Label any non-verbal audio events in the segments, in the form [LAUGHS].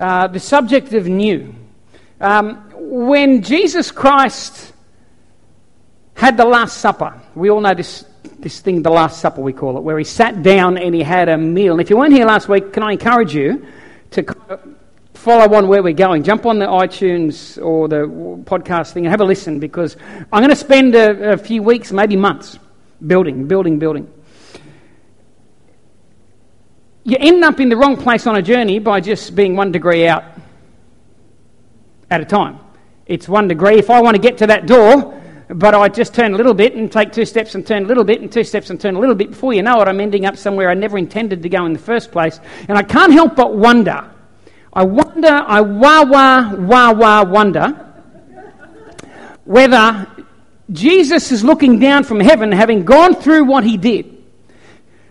uh, the subject of new. Um, when Jesus Christ had the Last Supper, we all know this, this thing, the Last Supper, we call it, where he sat down and he had a meal. And if you weren't here last week, can I encourage you to follow on where we're going? Jump on the iTunes or the podcast thing and have a listen because I'm going to spend a, a few weeks, maybe months, building, building, building you end up in the wrong place on a journey by just being one degree out at a time. It's one degree. If I want to get to that door, but I just turn a little bit and take two steps and turn a little bit and two steps and turn a little bit, before you know it, I'm ending up somewhere I never intended to go in the first place. And I can't help but wonder. I wonder, I wah wah wah wah wonder whether Jesus is looking down from heaven, having gone through what he did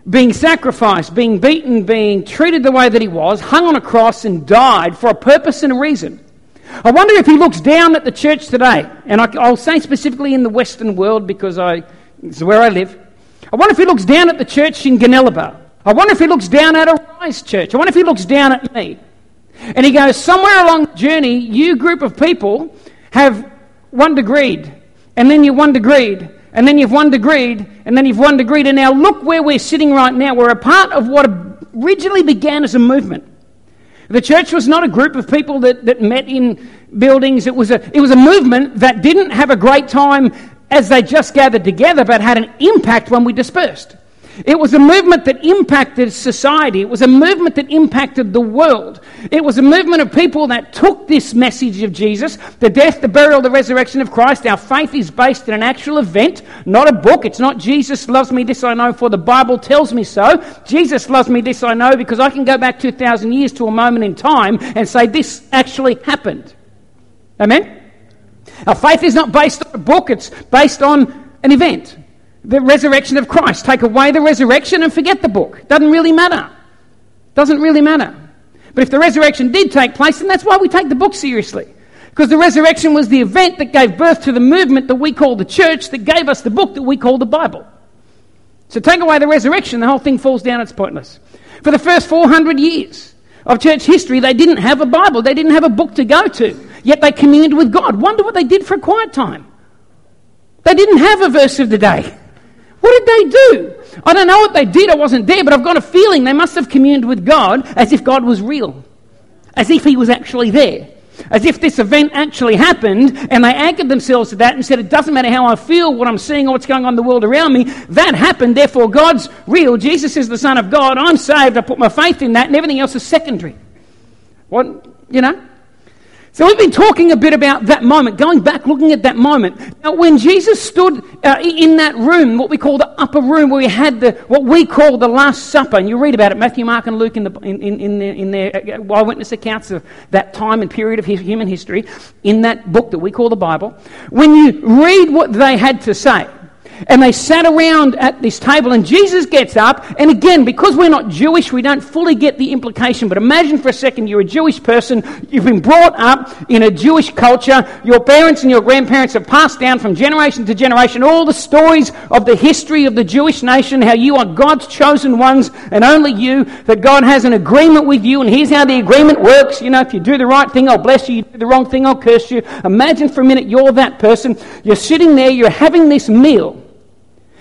being sacrificed, being beaten, being treated the way that he was, hung on a cross and died for a purpose and a reason. I wonder if he looks down at the church today, and I, will say specifically in the Western world because I, it's where I live. I wonder if he looks down at the church in Goonellabah. I wonder if he looks down at a Rise church. I wonder if he looks down at me. And he goes, somewhere along the journey, you group of people have one degreed, and then you one degreed, and then you've one degreed, and then you've one degreed, and now look where we're sitting right now. We're a part of what originally began as a movement. The church was not a group of people that, that met in buildings. It was, a, it was a movement that didn't have a great time as they just gathered together, but had an impact when we dispersed. It was a movement that impacted society. It was a movement that impacted the world. It was a movement of people that took this message of Jesus the death, the burial, the resurrection of Christ. Our faith is based in an actual event, not a book. It's not Jesus loves me, this I know, for the Bible tells me so. Jesus loves me, this I know, because I can go back 2,000 years to a moment in time and say this actually happened. Amen? Our faith is not based on a book, it's based on an event the resurrection of Christ. Take away the resurrection and forget the book. Doesn't really matter. Doesn't really matter. But if the resurrection did take place, then that's why we take the book seriously. Because the resurrection was the event that gave birth to the movement that we call the church, that gave us the book that we call the Bible. So take away the resurrection, the whole thing falls down, it's pointless. For the first 400 years of church history, they didn't have a Bible, they didn't have a book to go to, yet they communed with God. Wonder what they did for a quiet time. They didn't have a verse of the day. What did they do? I don't know what they did. I wasn't there, but I've got a feeling they must have communed with God as if God was real, as if He was actually there, as if this event actually happened, and they anchored themselves to that and said, It doesn't matter how I feel, what I'm seeing, or what's going on in the world around me. That happened, therefore, God's real. Jesus is the Son of God. I'm saved. I put my faith in that, and everything else is secondary. What, you know? So we've been talking a bit about that moment, going back, looking at that moment. Now, when Jesus stood uh, in that room, what we call the upper room, where we had the what we call the Last Supper, and you read about it, Matthew, Mark, and Luke in, the, in, in, in, their, in their uh, eyewitness accounts of that time and period of human history, in that book that we call the Bible. When you read what they had to say, and they sat around at this table, and Jesus gets up. And again, because we're not Jewish, we don't fully get the implication. But imagine for a second you're a Jewish person, you've been brought up in a Jewish culture, your parents and your grandparents have passed down from generation to generation all the stories of the history of the Jewish nation, how you are God's chosen ones, and only you, that God has an agreement with you, and here's how the agreement works. You know, if you do the right thing, I'll bless you, if you do the wrong thing, I'll curse you. Imagine for a minute you're that person, you're sitting there, you're having this meal.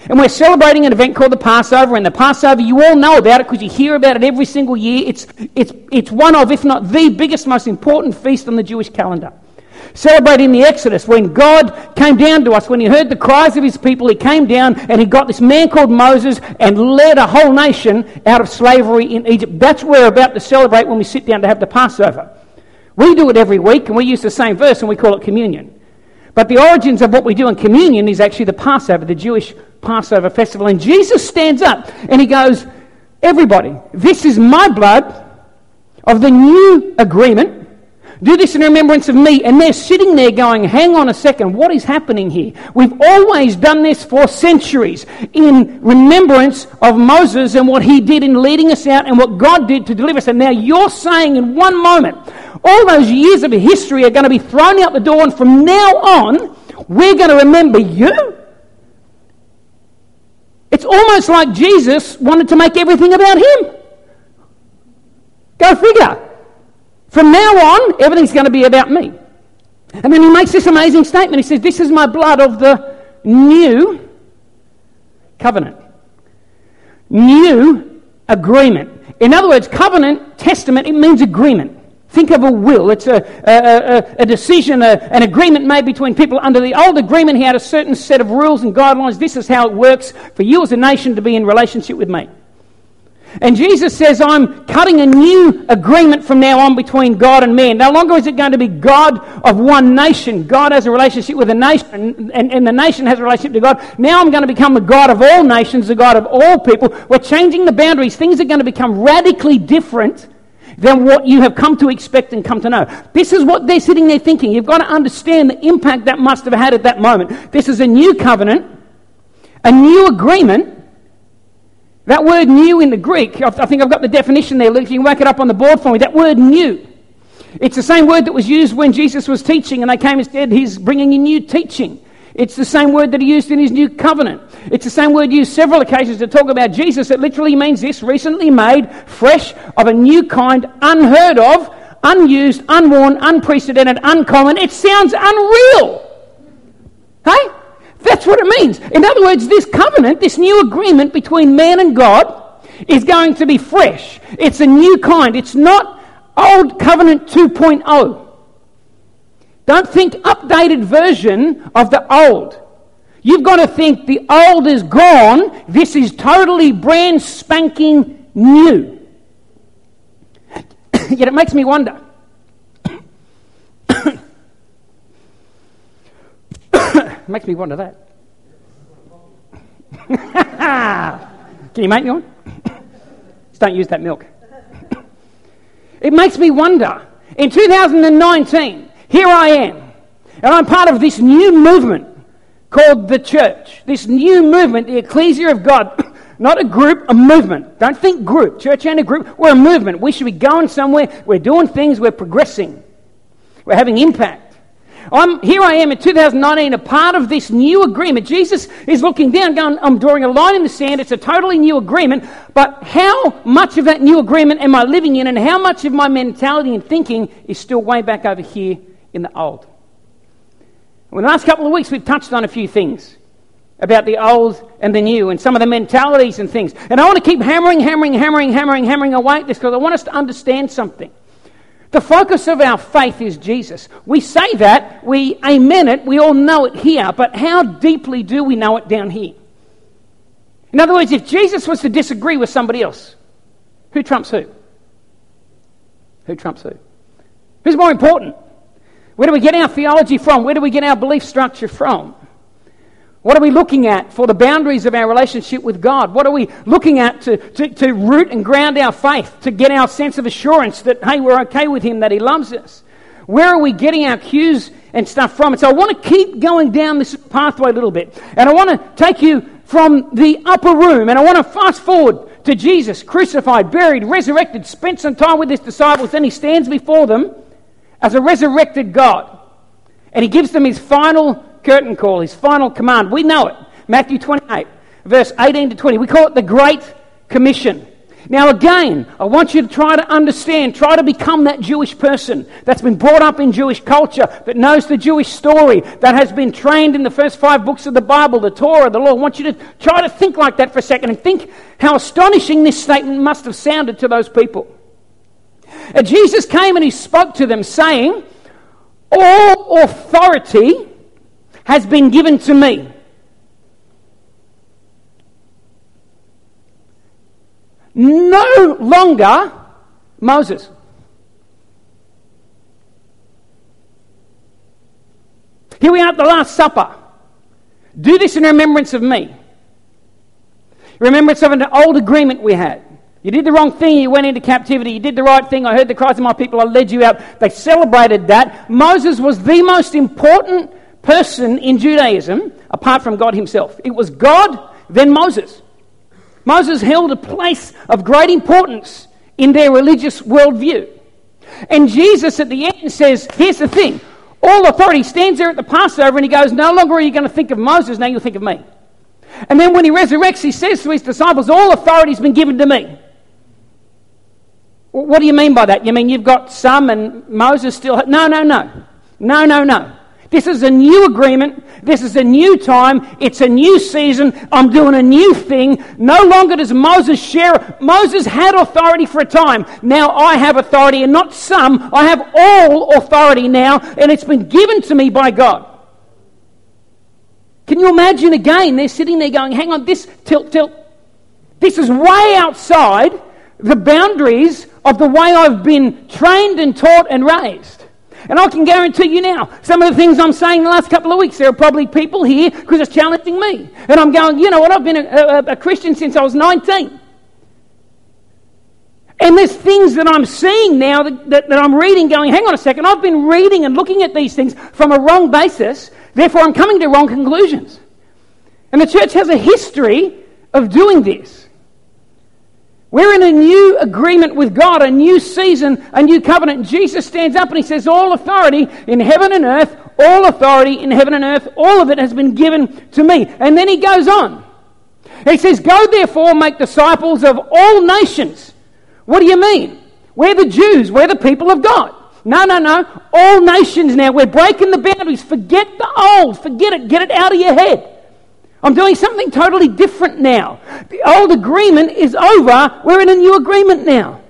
And we're celebrating an event called the Passover, and the Passover, you all know about it because you hear about it every single year. It's, it's, it's one of, if not the biggest, most important feast on the Jewish calendar. Celebrating the Exodus, when God came down to us, when He heard the cries of His people, He came down and He got this man called Moses and led a whole nation out of slavery in Egypt. That's what we're about to celebrate when we sit down to have the Passover. We do it every week, and we use the same verse, and we call it communion. But the origins of what we do in communion is actually the Passover, the Jewish Passover festival. And Jesus stands up and he goes, Everybody, this is my blood of the new agreement. Do this in remembrance of me. And they're sitting there going, hang on a second, what is happening here? We've always done this for centuries in remembrance of Moses and what he did in leading us out and what God did to deliver us. And now you're saying in one moment, all those years of history are going to be thrown out the door, and from now on, we're going to remember you? It's almost like Jesus wanted to make everything about him. Go figure. From now on, everything's going to be about me. And then he makes this amazing statement. He says, This is my blood of the new covenant. New agreement. In other words, covenant, testament, it means agreement. Think of a will. It's a, a, a, a decision, a, an agreement made between people. Under the old agreement, he had a certain set of rules and guidelines. This is how it works for you as a nation to be in relationship with me. And Jesus says, I'm cutting a new agreement from now on between God and man. No longer is it going to be God of one nation. God has a relationship with a nation, and, and the nation has a relationship to God. Now I'm going to become the God of all nations, the God of all people. We're changing the boundaries. Things are going to become radically different than what you have come to expect and come to know. This is what they're sitting there thinking. You've got to understand the impact that must have had at that moment. This is a new covenant, a new agreement. That word new in the Greek, I think I've got the definition there. Luke, you can work it up on the board for me. That word new. It's the same word that was used when Jesus was teaching and they came and said, He's bringing a new teaching. It's the same word that he used in his new covenant. It's the same word used several occasions to talk about Jesus. It literally means this recently made, fresh, of a new kind, unheard of, unused, unworn, unprecedented, uncommon. It sounds unreal. Hey? That's what it means. In other words, this covenant, this new agreement between man and God, is going to be fresh. It's a new kind. It's not old covenant 2.0. Don't think updated version of the old. You've got to think the old is gone. This is totally brand spanking new. [COUGHS] Yet it makes me wonder. [COUGHS] makes me wonder that. [LAUGHS] Can you make me one? [COUGHS] Just don't use that milk. it makes me wonder. In 2019, here I am. And I'm part of this new movement called the church. This new movement, the ecclesia of God. [COUGHS] Not a group, a movement. Don't think group. Church and a group. We're a movement. We should be going somewhere. We're doing things. We're progressing. We're having impact. I'm, here I am in 2019, a part of this new agreement. Jesus is looking down, going, I'm drawing a line in the sand. It's a totally new agreement. But how much of that new agreement am I living in, and how much of my mentality and thinking is still way back over here in the old. In the last couple of weeks, we've touched on a few things about the old and the new and some of the mentalities and things. And I want to keep hammering, hammering, hammering, hammering, hammering away at this because I want us to understand something. The focus of our faith is Jesus. We say that, we amen it, we all know it here, but how deeply do we know it down here? In other words, if Jesus was to disagree with somebody else, who trumps who? Who trumps who? Who's more important? Where do we get our theology from? Where do we get our belief structure from? What are we looking at for the boundaries of our relationship with God? What are we looking at to, to, to, root and ground our faith, to get our sense of assurance that, hey, we're okay with Him, that He loves us? Where are we getting our cues and stuff from? And so I want to keep going down this pathway a little bit. And I want to take you from the upper room and I want to fast forward to Jesus, crucified, buried, resurrected, spent some time with His disciples. Then He stands before them as a resurrected God. And he gives them his final curtain call, his final command. We know it. Matthew 28, verse 18 to 20. We call it the Great Commission. Now, again, I want you to try to understand, try to become that Jewish person that's been brought up in Jewish culture, that knows the Jewish story, that has been trained in the first five books of the Bible, the Torah, the law. I want you to try to think like that for a second and think how astonishing this statement must have sounded to those people. And Jesus came and he spoke to them, saying, All authority has been given to me. No longer Moses. Here we are at the Last Supper. Do this in remembrance of me. Remembrance of an old agreement we had. You did the wrong thing, you went into captivity. You did the right thing, I heard the cries of my people, I led you out. They celebrated that. Moses was the most important person in Judaism apart from God himself. It was God, then Moses. Moses held a place of great importance in their religious worldview. And Jesus at the end says, Here's the thing all authority stands there at the Passover and he goes, No longer are you going to think of Moses, now you'll think of me. And then when he resurrects, he says to his disciples, All authority has been given to me. What do you mean by that? You mean you've got some and Moses still. No, no, no. No, no, no. This is a new agreement. This is a new time. It's a new season. I'm doing a new thing. No longer does Moses share. Moses had authority for a time. Now I have authority, and not some. I have all authority now, and it's been given to me by God. Can you imagine again? They're sitting there going, hang on, this, tilt, tilt. This is way outside the boundaries of the way I've been trained and taught and raised. And I can guarantee you now, some of the things I'm saying the last couple of weeks, there are probably people here because it's challenging me. And I'm going, you know what, I've been a, a, a Christian since I was 19. And there's things that I'm seeing now that, that, that, I'm reading, going, hang on a second, I've been reading and looking at these things from a wrong basis, therefore I'm coming to wrong conclusions. And the church has a history of doing this. We're in a new agreement with God, a new season, a new covenant. Jesus stands up and he says, All authority in heaven and earth, all authority in heaven and earth, all of it has been given to me. And then he goes on. He says, Go therefore, make disciples of all nations. What do you mean? We're the Jews, we're the people of God. No, no, no. All nations now. We're breaking the boundaries. Forget the old. Forget it. Get it out of your head. I'm doing something totally different now. The old agreement is over. We're in a new agreement now.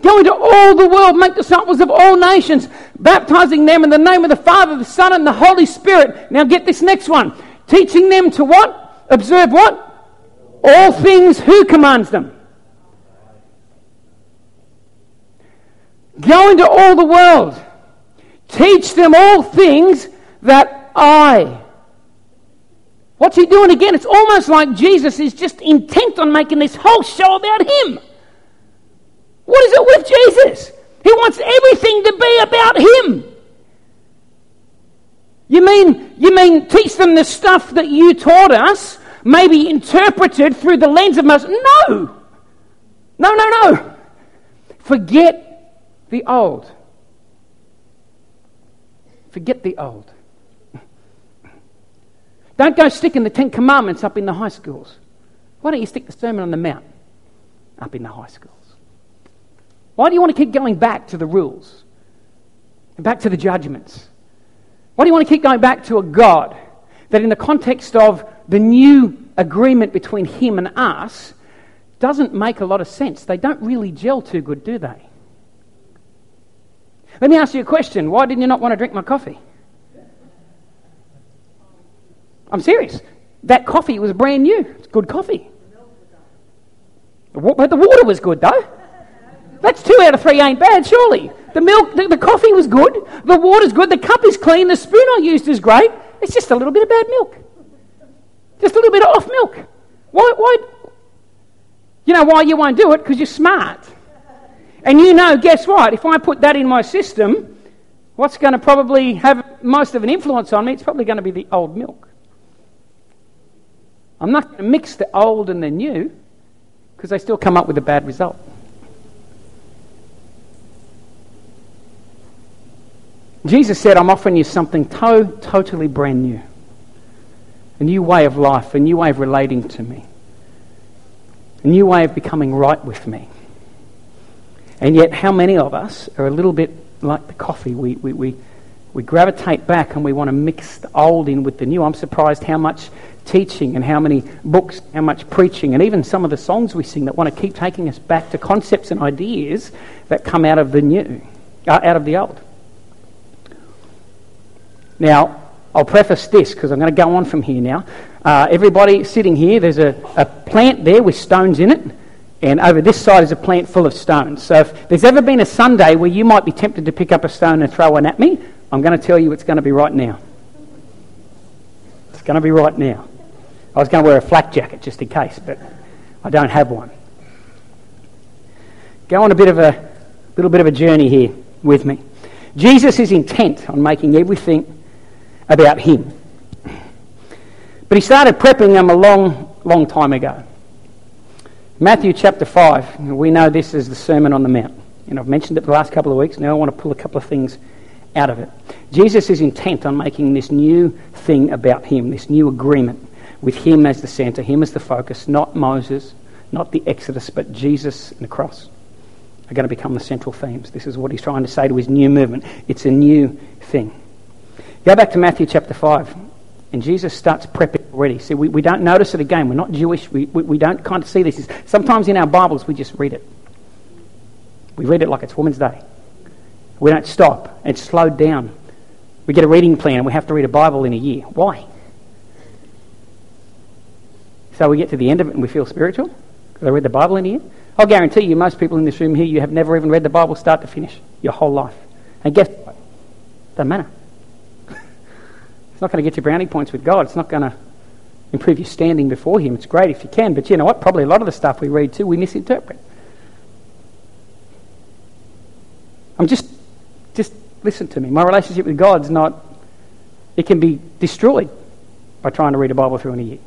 Go into all the world, make disciples of all nations, baptizing them in the name of the Father, the Son, and the Holy Spirit. Now get this next one. Teaching them to what? Observe what? All things who commands them? Go into all the world. Teach them all things that I What's he doing again? It's almost like Jesus is just intent on making this whole show about him. What is it with Jesus? He wants everything to be about him. You mean you mean teach them the stuff that you taught us, maybe interpreted through the lens of Moses? No. No, no, no. Forget the old. Forget the old. Don't go sticking the Ten Commandments up in the high schools. Why don't you stick the Sermon on the Mount up in the high schools? Why do you want to keep going back to the rules and back to the judgments? Why do you want to keep going back to a God that, in the context of the new agreement between Him and us, doesn't make a lot of sense? They don't really gel too good, do they? Let me ask you a question. Why didn't you not want to drink my coffee? I'm serious. That coffee was brand new. It's good coffee. But the water was good, though. That's two out of three ain't bad, surely. The milk, the, the, coffee was good. The water's good. The cup is clean. The spoon I used is great. It's just a little bit of bad milk. Just a little bit of off milk. Why? Why? You know why you won't do it? Because you're smart. And you know, guess what? If I put that in my system, what's going to probably have most of an influence on me? It's probably going to be the old milk. I'm not going to mix the old and the new because they still come up with a bad result. Jesus said, I'm offering you something to- totally brand new. A new way of life, a new way of relating to me, a new way of becoming right with me. And yet, how many of us are a little bit like the coffee? We, we, we, we gravitate back and we want to mix the old in with the new. I'm surprised how much teaching and how many books, how much preaching, and even some of the songs we sing that want to keep taking us back to concepts and ideas that come out of the new, uh, out of the old. Now, I'll preface this because I'm going to go on from here now. Uh, everybody sitting here, there's a, a plant there with stones in it, and over this side is a plant full of stones. So if there's ever been a Sunday where you might be tempted to pick up a stone and throw one at me, I'm going to tell you it's going to be right now. It's going to be right now. I was going to wear a flak jacket just in case, but I don't have one. Go on a bit of a little bit of a journey here with me. Jesus is intent on making everything about him. But he started prepping them a long, long time ago. Matthew chapter 5, we know this is the Sermon on the Mount. And I've mentioned it the last couple of weeks. Now I want to pull a couple of things out of it. Jesus is intent on making this new thing about him, this new agreement with him as the centre, him as the focus, not Moses, not the Exodus, but Jesus and the cross. are going to become the central themes. This is what he's trying to say to his new movement. It's a new thing. Go back to Matthew chapter 5, and Jesus starts prepping already. See, we, we don't notice it again. We're not Jewish. We, we, we don't kind of see this. Sometimes in our Bibles, we just read it. We read it like it's Woman's Day. We don't stop. It's slowed down. We get a reading plan and we have to read a Bible in a year. Why? So we get to the end of it and we feel spiritual? Because I read the Bible in a year? I'll guarantee you, most people in this room here, you have never even read the Bible start to finish your whole life. And guess what? Doesn't matter. [LAUGHS] it's not going to get you brownie points with God. It's not going to improve your standing before Him. It's great if you can, but you know what? Probably a lot of the stuff we read too, we misinterpret. I'm just, just listen to me. My relationship with God's not, it can be destroyed by trying to read a Bible through in a year.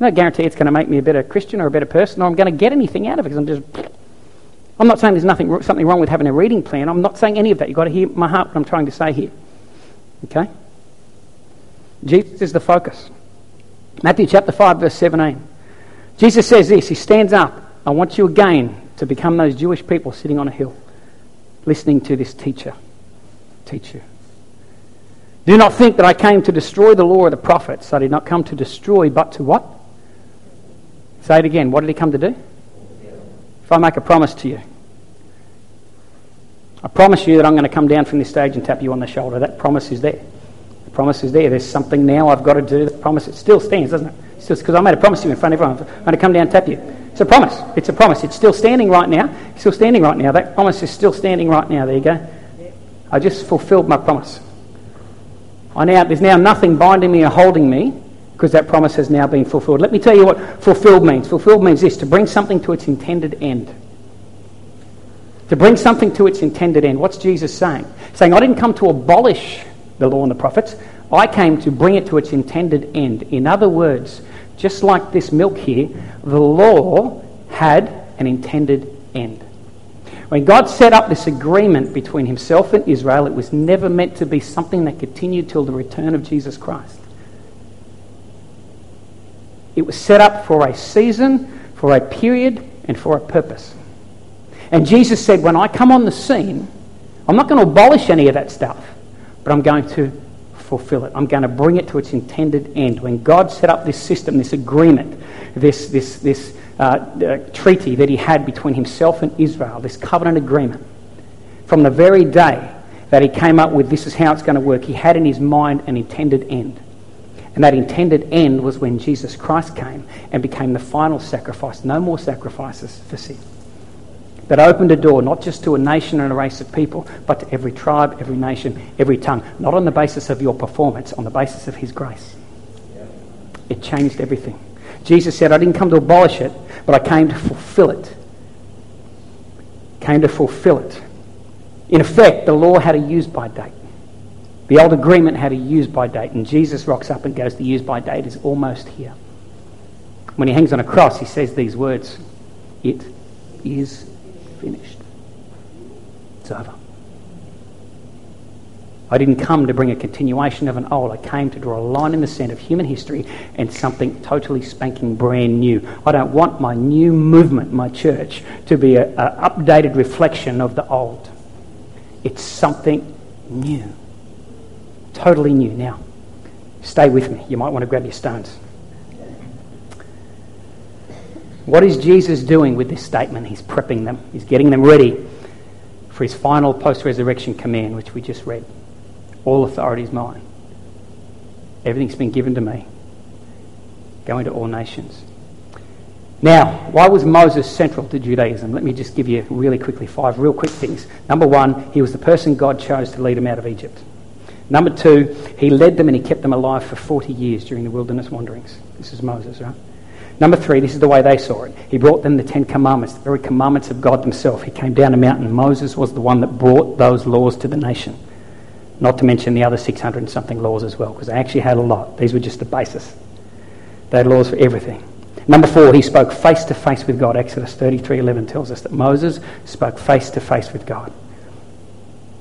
No guarantee it's going to make me a better Christian or a better person or I'm going to get anything out of it because I'm just. I'm not saying there's nothing, something wrong with having a reading plan. I'm not saying any of that. You've got to hear my heart, what I'm trying to say here. Okay? Jesus is the focus. Matthew chapter 5, verse 17. Jesus says this He stands up. I want you again to become those Jewish people sitting on a hill, listening to this teacher teach you. Do not think that I came to destroy the law of the prophets. I did not come to destroy, but to what? Say it again. What did he come to do? If I make a promise to you, I promise you that I'm going to come down from this stage and tap you on the shoulder. That promise is there. The promise is there. There's something now I've got to do. The promise, it still stands, doesn't it? Because I made a promise to you in front of everyone. I'm going to come down and tap you. It's a promise. It's a promise. It's still standing right now. It's still standing right now. That promise is still standing right now. There you go. I just fulfilled my promise. I now, there's now nothing binding me or holding me because that promise has now been fulfilled. Let me tell you what fulfilled means. Fulfilled means this to bring something to its intended end. To bring something to its intended end. What's Jesus saying? Saying, I didn't come to abolish the law and the prophets, I came to bring it to its intended end. In other words, just like this milk here, the law had an intended end. When God set up this agreement between himself and Israel, it was never meant to be something that continued till the return of Jesus Christ. It was set up for a season, for a period, and for a purpose. And Jesus said, When I come on the scene, I'm not going to abolish any of that stuff, but I'm going to fulfill it. I'm going to bring it to its intended end. When God set up this system, this agreement, this, this, this uh, uh, treaty that he had between himself and Israel, this covenant agreement, from the very day that he came up with this is how it's going to work, he had in his mind an intended end. And that intended end was when Jesus Christ came and became the final sacrifice. No more sacrifices for sin. That opened a door not just to a nation and a race of people, but to every tribe, every nation, every tongue. Not on the basis of your performance, on the basis of His grace. It changed everything. Jesus said, I didn't come to abolish it, but I came to fulfill it. Came to fulfill it. In effect, the law had a use by date. The old agreement had a use by date, and Jesus rocks up and goes, The use by date is almost here. When he hangs on a cross, he says these words It is finished. It's over. I didn't come to bring a continuation of an old. I came to draw a line in the sand of human history and something totally spanking brand new. I don't want my new movement, my church, to be an updated reflection of the old. It's something new totally new. Now, stay with me. You might want to grab your stones. What is Jesus doing with this statement? He's prepping them, he's getting them ready for his final post resurrection command, which we just read. All authority is mine. Everything's been given to me. Go into all nations. Now, why was Moses central to Judaism? Let me just give you really quickly five real quick things. Number one, he was the person God chose to lead him out of Egypt. Number two, he led them and he kept them alive for 40 years during the wilderness wanderings. This is Moses, right? Number three, this is the way they saw it. He brought them the Ten Commandments, the very commandments of God Himself. He came down a mountain. Moses was the one that brought those laws to the nation. Not to mention the other 600 and something laws as well, because they actually had a lot. These were just the basis. They had laws for everything. Number four, he spoke face to face with God. Exodus 33:11 tells us that Moses spoke face to face with God.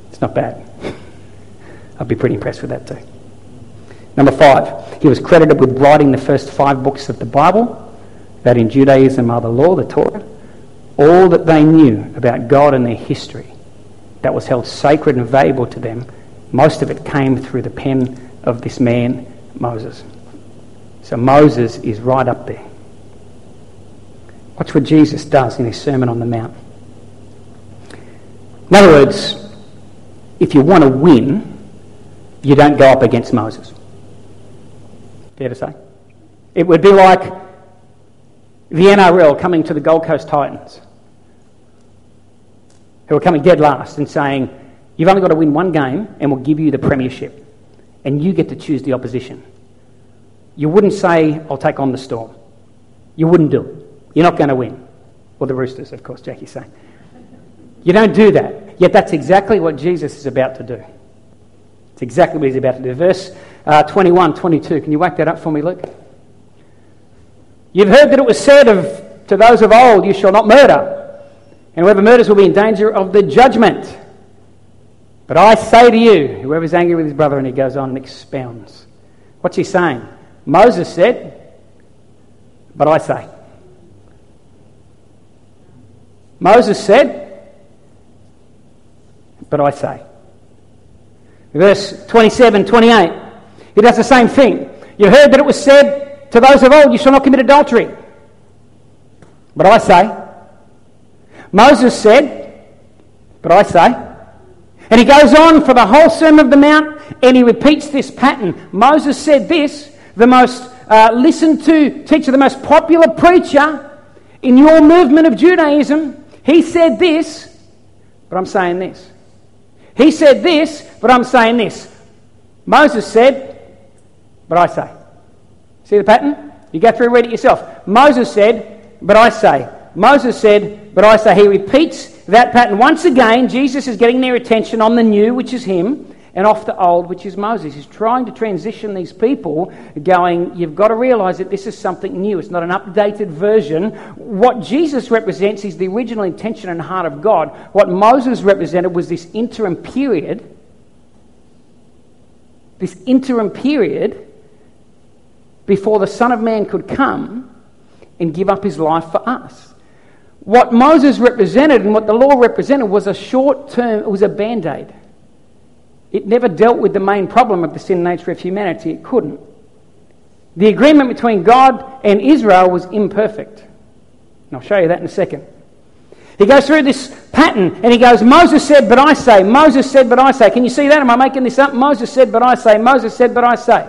It's not bad. [LAUGHS] I'd be pretty impressed with that too. Number five, he was credited with writing the first five books of the Bible, that in Judaism are the law, the Torah. all that they knew about God and their history that was held sacred and valuable to them, most of it came through the pen of this man, Moses. So Moses is right up there. Watch what Jesus does in his Sermon on the Mount. In other words, if you want to win, you don't go up against Moses. Fair to say? It would be like the NRL coming to the Gold Coast Titans, who are coming dead last and saying, You've only got to win one game and we'll give you the premiership. And you get to choose the opposition. You wouldn't say, I'll take on the storm. You wouldn't do it. You're not going to win. Or the Roosters, of course, Jackie's saying. You don't do that. Yet that's exactly what Jesus is about to do. It's exactly what he's about to do. Verse uh, 21, 22. Can you whack that up for me, Luke? You've heard that it was said of, to those of old, You shall not murder, and whoever murders will be in danger of the judgment. But I say to you, whoever's angry with his brother, and he goes on and expounds. What's he saying? Moses said, But I say. Moses said, but I say. Verse 27, 28, he does the same thing. You heard that it was said to those of old, You shall not commit adultery. But I say. Moses said, But I say. And he goes on for the whole Sermon of the Mount and he repeats this pattern. Moses said this, the most uh, listened to teacher, the most popular preacher in your movement of Judaism he said this, but I'm saying this. He said this, but I'm saying this. Moses said, but I say. See the pattern? You go through and read it yourself. Moses said, but I say. Moses said, but I say. He repeats that pattern. Once again, Jesus is getting their attention on the new, which is him and off the old, which is Moses. He's trying to transition these people, going, You've got to realize that this is something new. It's not an updated version. What Jesus represents is the original intention and heart of God. What Moses represented was this interim period. This interim period before the Son of Man could come and give up his life for us. What Moses represented and what the law represented was a short term, it was a band aid. It never dealt with the main problem of the sin nature of humanity. It couldn't. The agreement between God and Israel was imperfect. And I'll show you that in a second. He goes through this pattern and he goes, Moses said, but I say. Moses said, but I say. Can you see that? Am I making this up? Moses said, but I say. Moses said, but I say.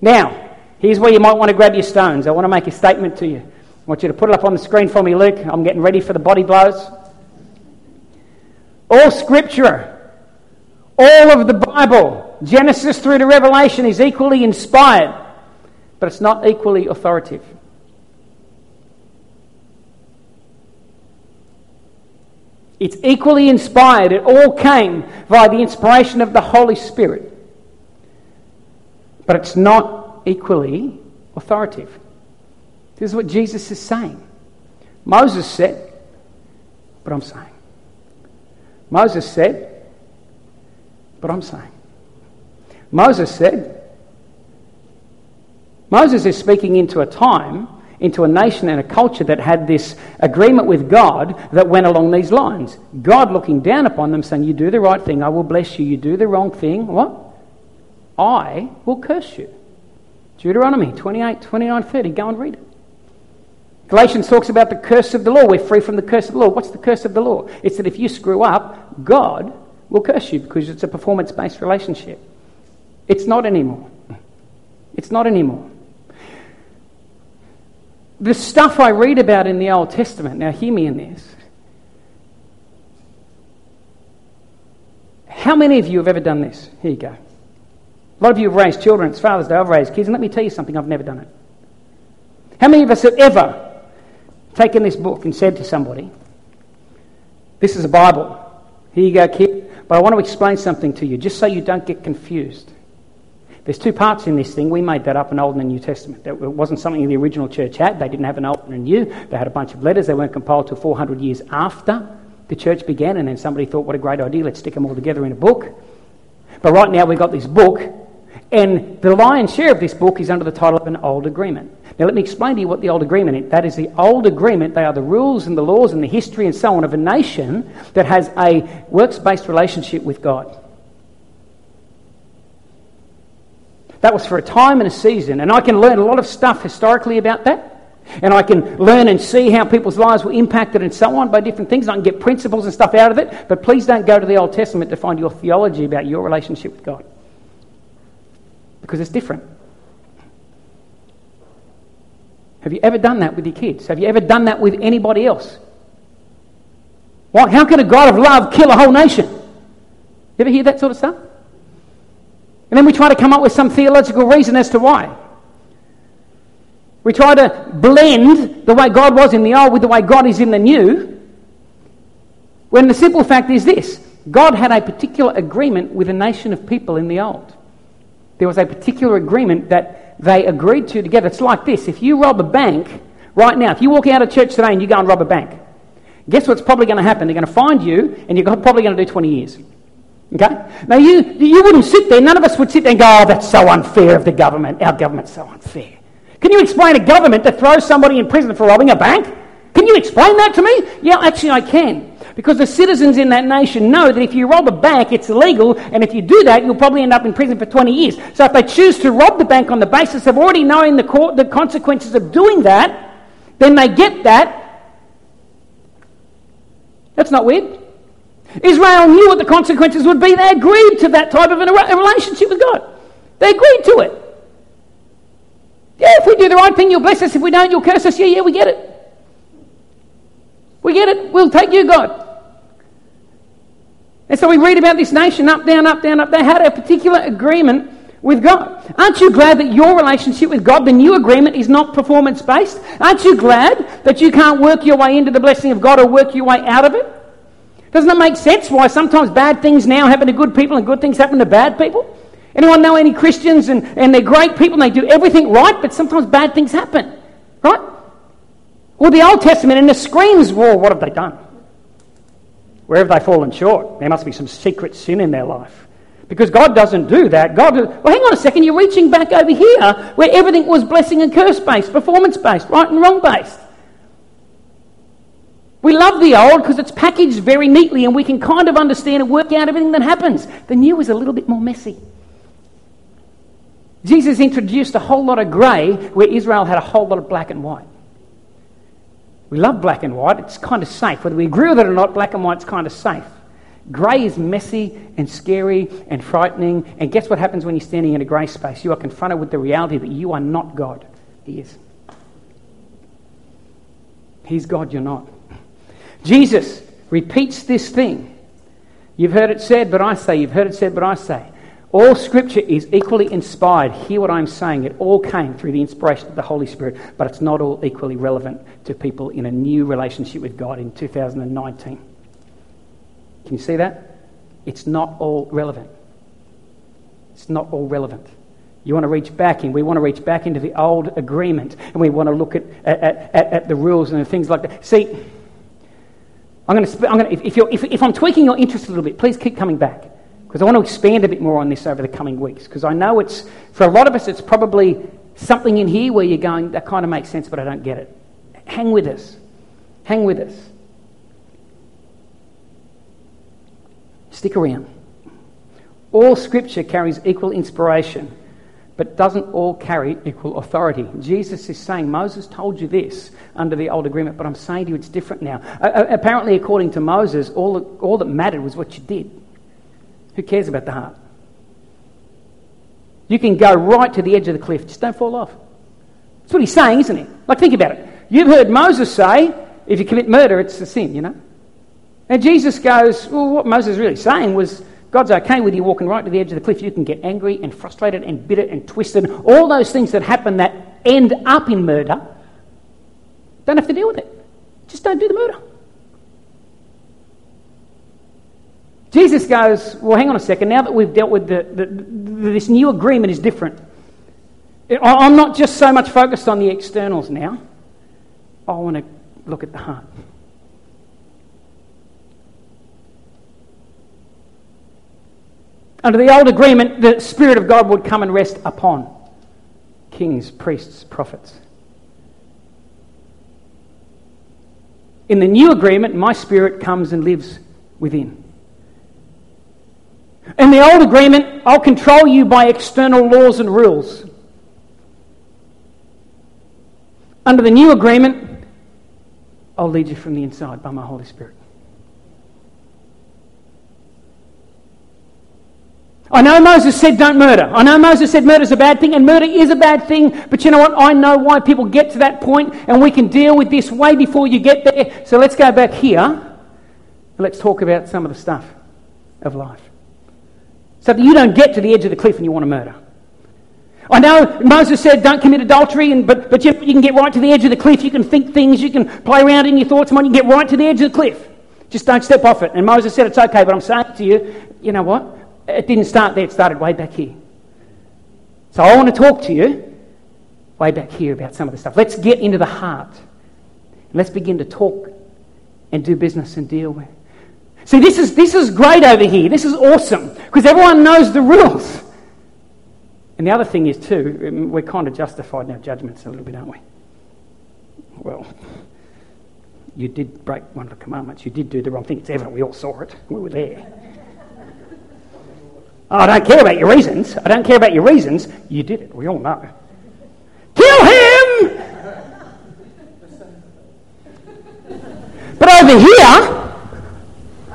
Now, here's where you might want to grab your stones. I want to make a statement to you. Want you to put it up on the screen for me, Luke. I'm getting ready for the body blows. All scripture all of the Bible, Genesis through to Revelation, is equally inspired, but it's not equally authoritative. It's equally inspired. It all came via the inspiration of the Holy Spirit. But it's not equally authoritative. This is what Jesus is saying. Moses said, but I'm saying. Moses said, but I'm saying. Moses said, Moses is speaking into a time, into a nation and a culture that had this agreement with God that went along these lines. God looking down upon them saying, You do the right thing, I will bless you. You do the wrong thing, what? I will curse you. Deuteronomy 28, 29, 30. Go and read it. Galatians talks about the curse of the law. We're free from the curse of the law. What's the curse of the law? It's that if you screw up, God will curse you because it's a performance based relationship. It's not anymore. It's not anymore. The stuff I read about in the Old Testament, now hear me in this. How many of you have ever done this? Here you go. A lot of you have raised children. It's Father's Day. I've raised kids. And let me tell you something, I've never done it. How many of us have ever taken this book and said to somebody, This is a Bible. Here you go, kid. But I want to explain something to you, just so you don't get confused. There's two parts in this thing. We made that up in Old and New Testament. It wasn't something the original church had. They didn't have an Old and a New. They had a bunch of letters. They weren't compiled till 400 years after the church began. And then somebody thought, what a great idea. Let's stick them all together in a book. But right now we've got this book. And the lion's share of this book is under the title of an old agreement. Now, let me explain to you what the old agreement is. That is the old agreement. They are the rules and the laws and the history and so on of a nation that has a works based relationship with God. That was for a time and a season, and I can learn a lot of stuff historically about that. And I can learn and see how people's lives were impacted and so on by different things. I can get principles and stuff out of it. But please don't go to the Old Testament to find your theology about your relationship with God. Because it's different. Have you ever done that with your kids? Have you ever done that with anybody else? Why, how can a God of love kill a whole nation? You ever hear that sort of stuff? And then we try to come up with some theological reason as to why. We try to blend the way God was in the old with the way God is in the new. When the simple fact is this God had a particular agreement with a nation of people in the old. There was a particular agreement that they agreed to together. It's like this if you rob a bank right now, if you walk out of church today and you go and rob a bank, guess what's probably going to happen? They're going to find you and you're probably going to do 20 years. Okay? Now, you, you wouldn't sit there, none of us would sit there and go, oh, that's so unfair of the government. Our government's so unfair. Can you explain a government that throws somebody in prison for robbing a bank? Can you explain that to me? Yeah, actually, I can. Because the citizens in that nation know that if you rob a bank, it's illegal, and if you do that, you'll probably end up in prison for 20 years. So if they choose to rob the bank on the basis of already knowing the, court, the consequences of doing that, then they get that. That's not weird. Israel knew what the consequences would be. They agreed to that type of a relationship with God. They agreed to it. Yeah, if we do the right thing, you'll bless us. If we don't, you'll curse us. Yeah, yeah, we get it. We get it. We'll take you, God. And so we read about this nation up, down, up, down, up. They had a particular agreement with God. Aren't you glad that your relationship with God, the new agreement, is not performance based? Aren't you glad that you can't work your way into the blessing of God or work your way out of it? Doesn't it make sense why sometimes bad things now happen to good people and good things happen to bad people? Anyone know any Christians and, and they're great people and they do everything right, but sometimes bad things happen, right? Well, the Old Testament and the screams, well, what have they done? Where have they fallen short? There must be some secret sin in their life. Because God doesn't do that. God, well, hang on a second, you're reaching back over here where everything was blessing and curse based, performance based, right and wrong based. We love the old because it's packaged very neatly and we can kind of understand and work out everything that happens. The new is a little bit more messy. Jesus introduced a whole lot of grey where Israel had a whole lot of black and white. We love black and white, it's kind of safe. Whether we agree with it or not, black and white's kind of safe. Grey is messy and scary and frightening. And guess what happens when you're standing in a grey space? You are confronted with the reality that you are not God. He is. He's God, you're not. Jesus repeats this thing. You've heard it said, but I say. You've heard it said, but I say. All scripture is equally inspired. Hear what I'm saying. It all came through the inspiration of the Holy Spirit, but it's not all equally relevant to people in a new relationship with God in 2019. Can you see that? It's not all relevant. It's not all relevant. You want to reach back in. We want to reach back into the old agreement, and we want to look at, at, at, at the rules and things like that. See, I'm going to, I'm going to if, if, if, if I'm tweaking your interest a little bit, please keep coming back because I want to expand a bit more on this over the coming weeks. Because I know it's, for a lot of us, it's probably something in here where you're going, that kind of makes sense, but I don't get it. Hang with us. Hang with us. Stick around. All scripture carries equal inspiration but doesn't all carry equal authority. Jesus is saying, Moses told you this under the old agreement, but I'm saying to you it's different now. Uh, apparently, according to Moses, all all that mattered was what you did. Who cares about the heart? You can go right to the edge of the cliff, just don't fall off. That's what he's saying, isn't it? Like, think about it. You've heard Moses say, if you commit murder, it's a sin, you know? And Jesus goes, well, what Moses is really saying was, God's okay with you walking right to the edge of the cliff. You can get angry and frustrated and bitter and twisted. All those things that happen that end up in murder. Don't have to deal with it. Just don't do the murder. Jesus goes, Well, hang on a second. Now that we've dealt with the, the, the, this new agreement is different. I'm not just so much focused on the externals now. I want to look at the heart. Under the old agreement, the Spirit of God would come and rest upon kings, priests, prophets. In the new agreement, my Spirit comes and lives within. In the old agreement, I'll control you by external laws and rules. Under the new agreement, I'll lead you from the inside by my Holy Spirit. I know Moses said don't murder. I know Moses said murder is a bad thing, and murder is a bad thing, but you know what? I know why people get to that point, and we can deal with this way before you get there. So let's go back here, and let's talk about some of the stuff of life. So that you don't get to the edge of the cliff and you want to murder. I know Moses said don't commit adultery, and, but, but you, you can get right to the edge of the cliff. You can think things, you can play around in your thoughts, and you can get right to the edge of the cliff. Just don't step off it. And Moses said it's okay, but I'm saying to you, you know what? It didn't start there, it started way back here. So I want to talk to you way back here about some of the stuff. Let's get into the heart. Let's begin to talk and do business and deal with. See, this is, this is great over here. This is awesome because everyone knows the rules. And the other thing is, too, um, we're kind of justified in our judgments a little bit, aren't we? Well, you did break one of the commandments. You did do the wrong thing. It's evident. We all saw it. We were there. Oh, I don't care about your reasons. I don't care about your reasons. You did it. We all know. Kill him! But over here,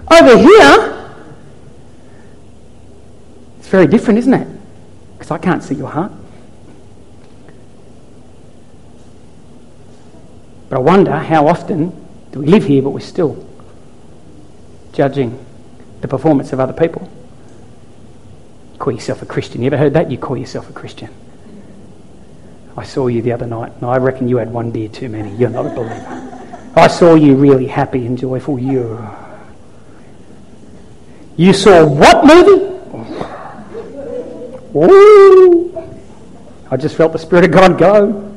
over here, very different, isn't it? Because I can't see your heart. But I wonder how often do we live here but we're still judging the performance of other people? call yourself a Christian. You ever heard that? You call yourself a Christian. I saw you the other night, and I reckon you had one beer too many. You're not a believer. I saw you really happy and joyful. You. You saw what movie? Ooh. I just felt the Spirit of God go.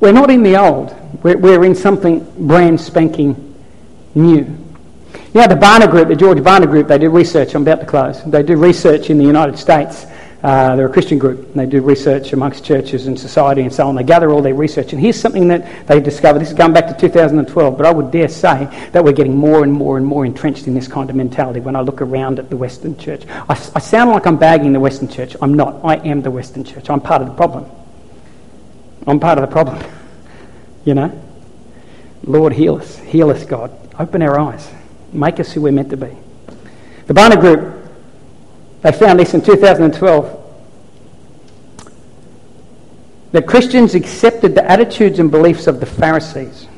We're not in the old. We're, we're in something brand spanking new. You know, the Barna Group, the George Barna Group, they do research. I'm about to close. They do research in the United States. Uh, they're a Christian group. And they do research amongst churches and society and so on. They gather all their research. And here's something that they discovered. This is going back to 2012, but I would dare say that we're getting more and more and more entrenched in this kind of mentality when I look around at the Western church. I, I sound like I'm bagging the Western church. I'm not. I am the Western church. I'm part of the problem. I'm part of the problem. [LAUGHS] You know? Lord, heal us. Heal us, God. Open our eyes. Make us who we're meant to be. The Barna Group, they found this in 2012 that Christians accepted the attitudes and beliefs of the Pharisees.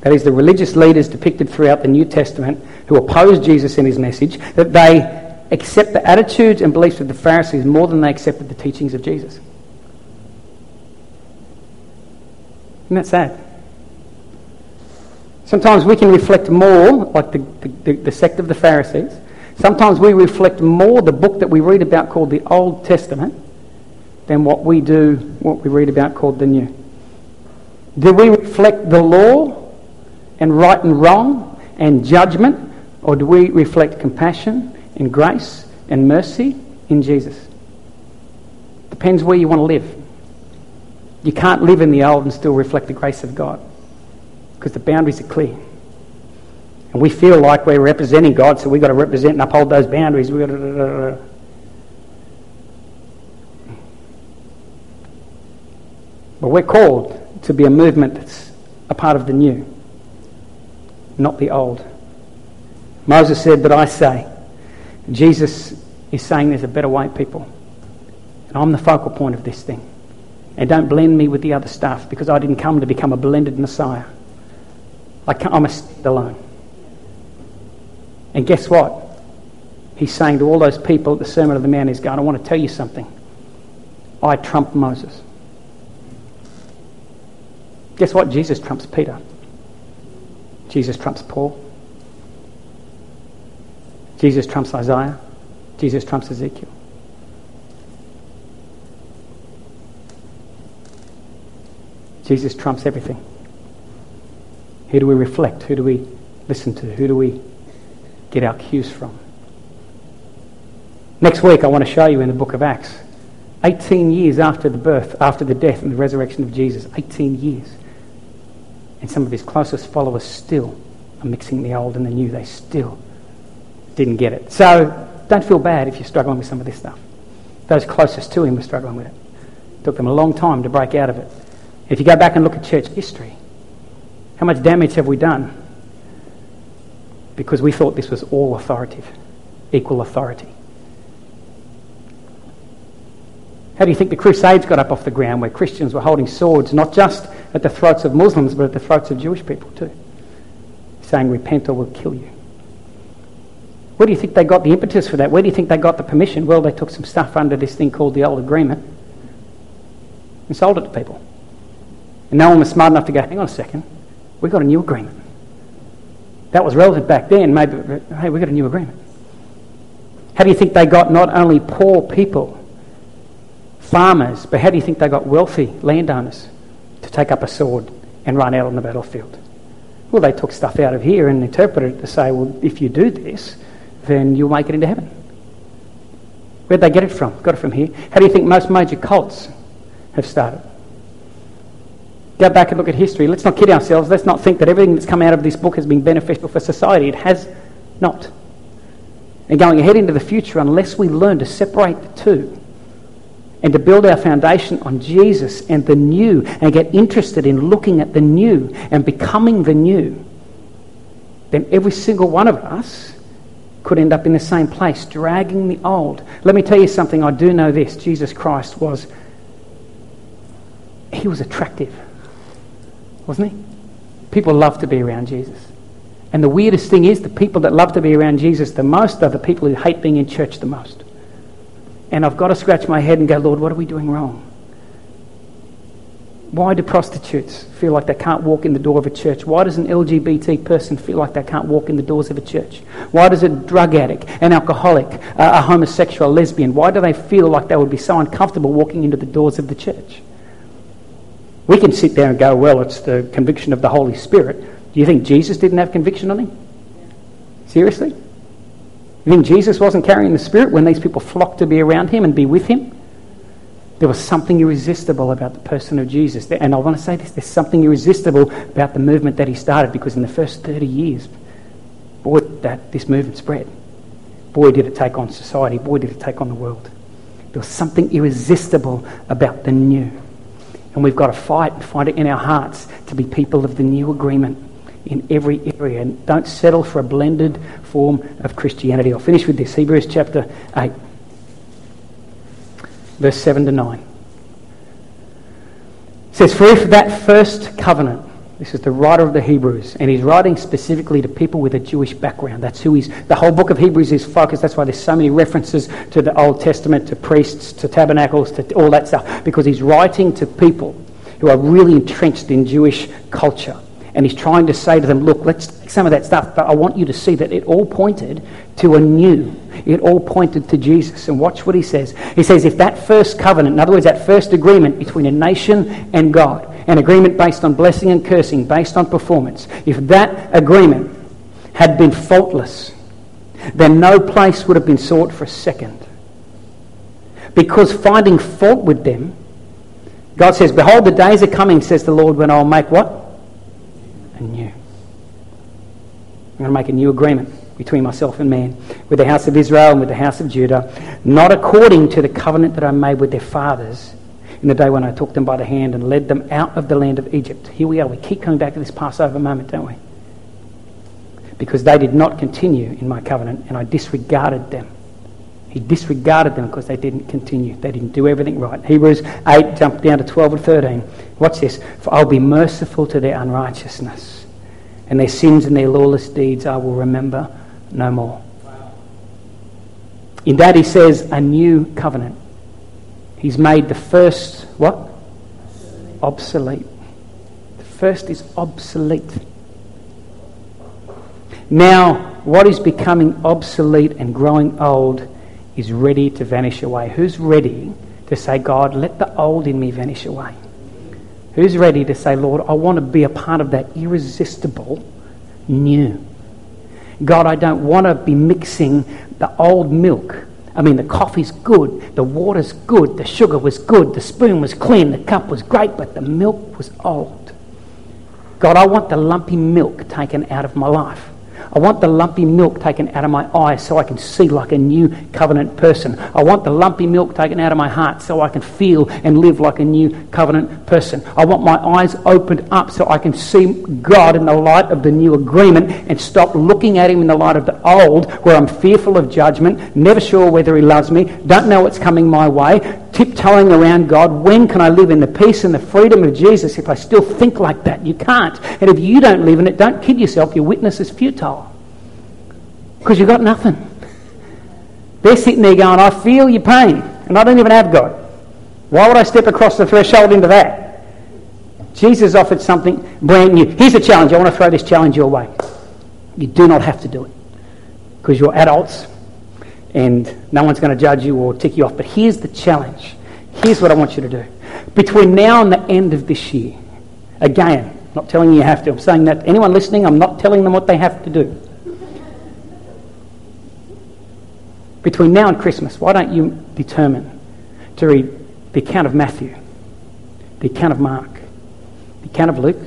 That is, the religious leaders depicted throughout the New Testament who opposed Jesus and his message, that they accept the attitudes and beliefs of the Pharisees more than they accepted the teachings of Jesus. Isn't that sad? Sometimes we can reflect more, like the, the, the, sect of the Pharisees. Sometimes we reflect more the book that we read about called the Old Testament than what we do, what we read about called the New. Do we reflect the law and right and wrong and judgment, or do we reflect compassion and grace and mercy in Jesus? Depends where you want to live. You can't live in the old and still reflect the grace of God because the boundaries are clear. And we feel like we're representing God, so we've got to represent and uphold those boundaries. We've got to. But we're called to be a movement that's a part of the new, not the old. Moses said, But I say. Jesus is saying there's a better way, people. And I'm the focal point of this thing. And don't blend me with the other stuff because I didn't come to become a blended Messiah. I am a standalone. And guess what? He's saying to all those people at the Sermon of the Mount, he's going, I want to tell you something. I trump Moses. Guess what? Jesus trumps Peter. Jesus trumps Paul. Jesus trumps Isaiah. Jesus trumps Ezekiel. Jesus trumps everything. Who do we reflect? Who do we listen to? Who do we get our cues from? Next week, I want to show you in the book of Acts, 18 years after the birth, after the death and the resurrection of Jesus, 18 years. And some of his closest followers still are mixing the old and the new. They still didn't get it. So don't feel bad if you're struggling with some of this stuff. Those closest to him were struggling with it. it took them a long time to break out of it. If you go back and look at church history, how much damage have we done? Because we thought this was all authoritative, equal authority. How do you think the Crusades got up off the ground where Christians were holding swords not just at the throats of Muslims but at the throats of Jewish people too? Saying, Repent or we'll kill you. Where do you think they got the impetus for that? Where do you think they got the permission? Well, they took some stuff under this thing called the Old Agreement and sold it to people. And no one was smart enough to go, hang on a second, we've got a new agreement. That was relevant back then, maybe, hey, we've got a new agreement. How do you think they got not only poor people, farmers, but how do you think they got wealthy landowners to take up a sword and run out on the battlefield? Well, they took stuff out of here and interpreted it to say, well, if you do this, then you'll make it into heaven. Where'd they get it from? Got it from here. How do you think most major cults have started? Go back and look at history. Let's not kid ourselves. Let's not think that everything that's come out of this book has been beneficial for society. It has not. And going ahead into the future, unless we learn to separate the two and to build our foundation on Jesus and the new and get interested in looking at the new and becoming the new, then every single one of us could end up in the same place, dragging the old. Let me tell you something. I do know this Jesus Christ was, he was attractive, wasn't he? People love to be around Jesus. And the weirdest thing is, the people that love to be around Jesus the most are the people who hate being in church the most. And I've got to scratch my head and go, Lord, what are we doing wrong? Why do prostitutes feel like they can't walk in the door of a church? Why does an LGBT person feel like they can't walk in the doors of a church? Why does a drug addict, an alcoholic, a homosexual, a lesbian, why do they feel like they would be so uncomfortable walking into the doors of the church? We can sit there and go, well, it's the conviction of the Holy Spirit. Do you think Jesus didn't have conviction on him? Seriously? You think Jesus wasn't carrying the Spirit when these people flocked to be around him and be with him? There was something irresistible about the person of Jesus. And I want to say this there's something irresistible about the movement that he started because in the first 30 years, boy, that this movement spread. Boy, did it take on society. Boy, did it take on the world. There was something irresistible about the new. And we've got to fight and find it in our hearts to be people of the new agreement in every area. And don't settle for a blended form of Christianity. I'll finish with this Hebrews chapter 8 verse 7 to 9. It says, For if that first covenant, this is the writer of the Hebrews, and he's writing specifically to people with a Jewish background. That's who he's, the whole book of Hebrews is focused. That's why there's so many references to the Old Testament, to priests, to tabernacles, to all that stuff, because he's writing to people who are really entrenched in Jewish culture. And he's trying to say to them, look, let's take some of that stuff, but I want you to see that it all pointed to a new. It all pointed to Jesus. And watch what he says. He says, if that first covenant, in other words, that first agreement between a nation and God, an agreement based on blessing and cursing, based on performance, if that agreement had been faultless, then no place would have been sought for a second. Because finding fault with them, God says, Behold, the days are coming, says the Lord, when I'll make what? A new. I'm going to make a new agreement between myself and man, with the house of Israel and with the house of Judah, not according to the covenant that I made with their fathers in the day when I took them by the hand and led them out of the land of Egypt. Here we are. We keep coming back to this Passover moment, don't we? Because they did not continue in my covenant and I disregarded them. He disregarded them because they didn't continue. They didn't do everything right. Hebrews 8, jump down to 12 and 13. Watch this. For I'll be merciful to their unrighteousness, and their sins and their lawless deeds I will remember no more. In that he says a new covenant. He's made the first, what? Obsolete. The first is obsolete. Now, what is becoming obsolete and growing old is ready to vanish away. Who's ready to say, God, let the old in me vanish away? Who's ready to say, Lord, I want to be a part of that irresistible new? God, I don't want to be mixing the old milk. I mean, the coffee's good, the water's good, the sugar was good, the spoon was clean, the cup was great, but the milk was old. God, I want the lumpy milk taken out of my life. I want the lumpy milk taken out of my eyes so I can see like a new covenant person. I want the lumpy milk taken out of my heart so I can feel and live like a new covenant person. I want my eyes opened up so I can see God in the light of the new agreement and stop looking at Him in the light of the old where I'm fearful of judgment, never sure whether He loves me, don't know what's coming my way, tiptoeing around God. When can I live in the peace and the freedom of Jesus if I still think like that? You can't. And if you don't live in it, don't kid yourself. Your witness is futile. Because you've got nothing. They're sitting there going, I feel your pain, and I don't even have God. Why would I step across the threshold into that? Jesus offered something brand new. Here's a challenge. I want to throw this challenge your way. You do not have to do it because you're adults and no one's going to judge you or tick you off. But here's the challenge. Here's what I want you to do. Between now and the end of this year, again, I'm not telling you you have to. I'm saying that anyone listening, I'm not telling them what they have to do. between now and Christmas, why don't you determine to read the account of Matthew, the account of Mark, the account of Luke,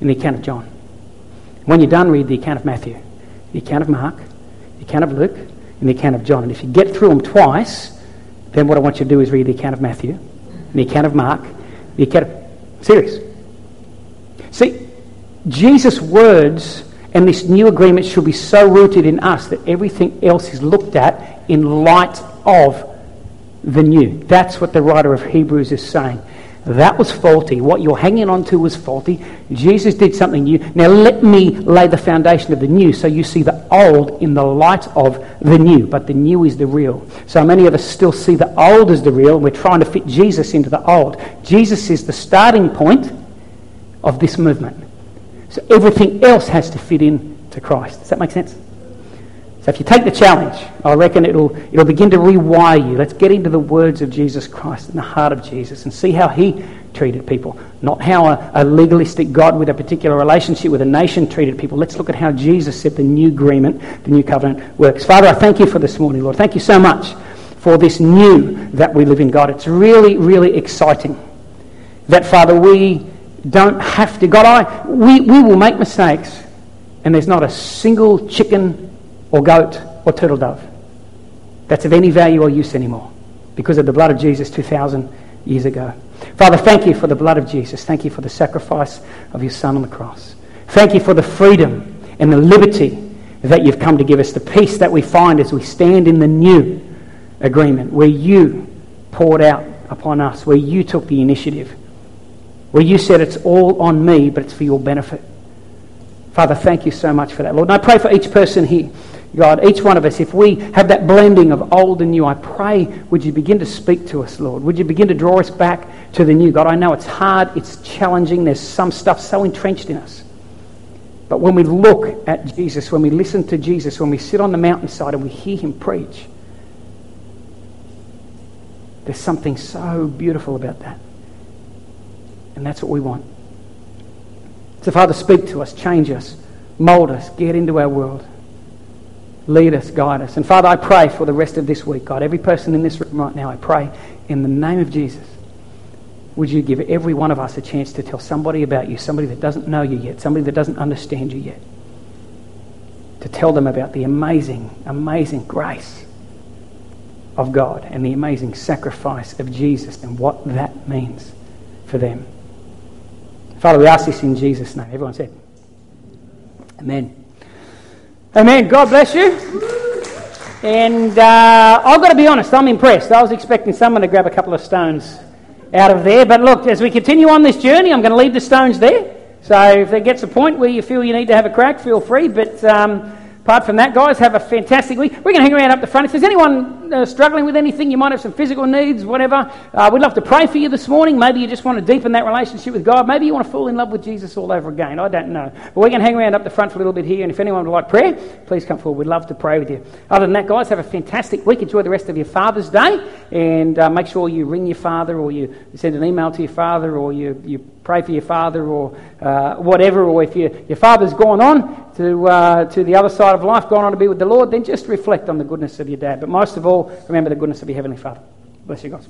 and the account of John? When you're done, read the account of Matthew, the account of Mark, the account of Luke, and the account of John. And if you get through them twice, then what I want you to do is read the account of Matthew, the account of Mark, the account of. Serious. See, Jesus' words and this new agreement should be so rooted in us that everything else is looked at in light of the new. That's what the writer of Hebrews is saying. That was faulty. What you're hanging on to was faulty. Jesus did something new. Now let me lay the foundation of the new so you see the old in the light of the new. But the new is the real. So many of us still see the old as the real and we're trying to fit Jesus into the old. Jesus is the starting point of this movement. So everything else has to fit in to Christ. Does that make sense? So if you take the challenge, I reckon it'll, it'll begin to rewire you. Let's get into the words of Jesus Christ and the heart of Jesus and see how he treated people, not how a, a, legalistic God with a particular relationship with a nation treated people. Let's look at how Jesus said the new agreement, the new covenant works. Father, I thank you for this morning, Lord. Thank you so much for this new that we live in, God. It's really, really exciting that, Father, we don't have to. God, I, we, we will make mistakes, and there's not a single chicken or goat or turtle dove that's of any value or use anymore because of the blood of Jesus 2,000 years ago. Father, thank you for the blood of Jesus. Thank you for the sacrifice of your Son on the cross. Thank you for the freedom and the liberty that you've come to give us, the peace that we find as we stand in the new agreement where you poured out upon us, where you took the initiative where you said it's all on me, but it's for your benefit. Father, thank you so much for that, Lord. And I pray for each person here, God, each one of us, if we have that blending of old and new, I pray, would you begin to speak to us, Lord? Would you begin to draw us back to the new? God, I know it's hard, it's challenging, there's some stuff so entrenched in us. But when we look at Jesus, when we listen to Jesus, when we sit on the mountainside and we hear him preach, there's something so beautiful about that. And that's what we want. So, Father, speak to us, change us, mold us, get into our world. Lead us, guide us. And Father, I pray for the rest of this week, God. Every person in this room right now, I pray in the name of Jesus. Would you give every one of us a chance to tell somebody about you, somebody that doesn't know you yet, somebody that doesn't understand you yet? To tell them about the amazing, amazing grace of God and the amazing sacrifice of Jesus and what that means for them. Father, we ask this in Jesus' name. Everyone said, Amen. Amen. God bless you. And uh, I've got to be honest, I'm impressed. I was expecting someone to grab a couple of stones out of there. But look, as we continue on this journey, I'm going to leave the stones there. So if there gets a point where you feel you need to have a crack, feel free. But um, apart from that, guys, have a fantastic week. We're going to hang around up the front. If there's anyone uh, struggling with anything, you might have some physical needs, whatever, uh, we'd love to pray for you this morning. Maybe you just want to deepen that relationship with God. Maybe you want to fall in love with Jesus all over again. I don't know. But going to hang around up the front for a little bit here, and if anyone would like prayer, please come forward. We'd love to pray with you. Other than that, guys, have a fantastic week. Enjoy the rest of your Father's Day, and uh, make sure you ring your father, or you send an email to your father, or you, you pray for your father, or uh, whatever, or if you, your father's gone on to, uh, to the other side of life, gone on to be with the Lord, then just reflect on the goodness of your dad. But most of remember the goodness of your Heavenly Father. Bless you guys.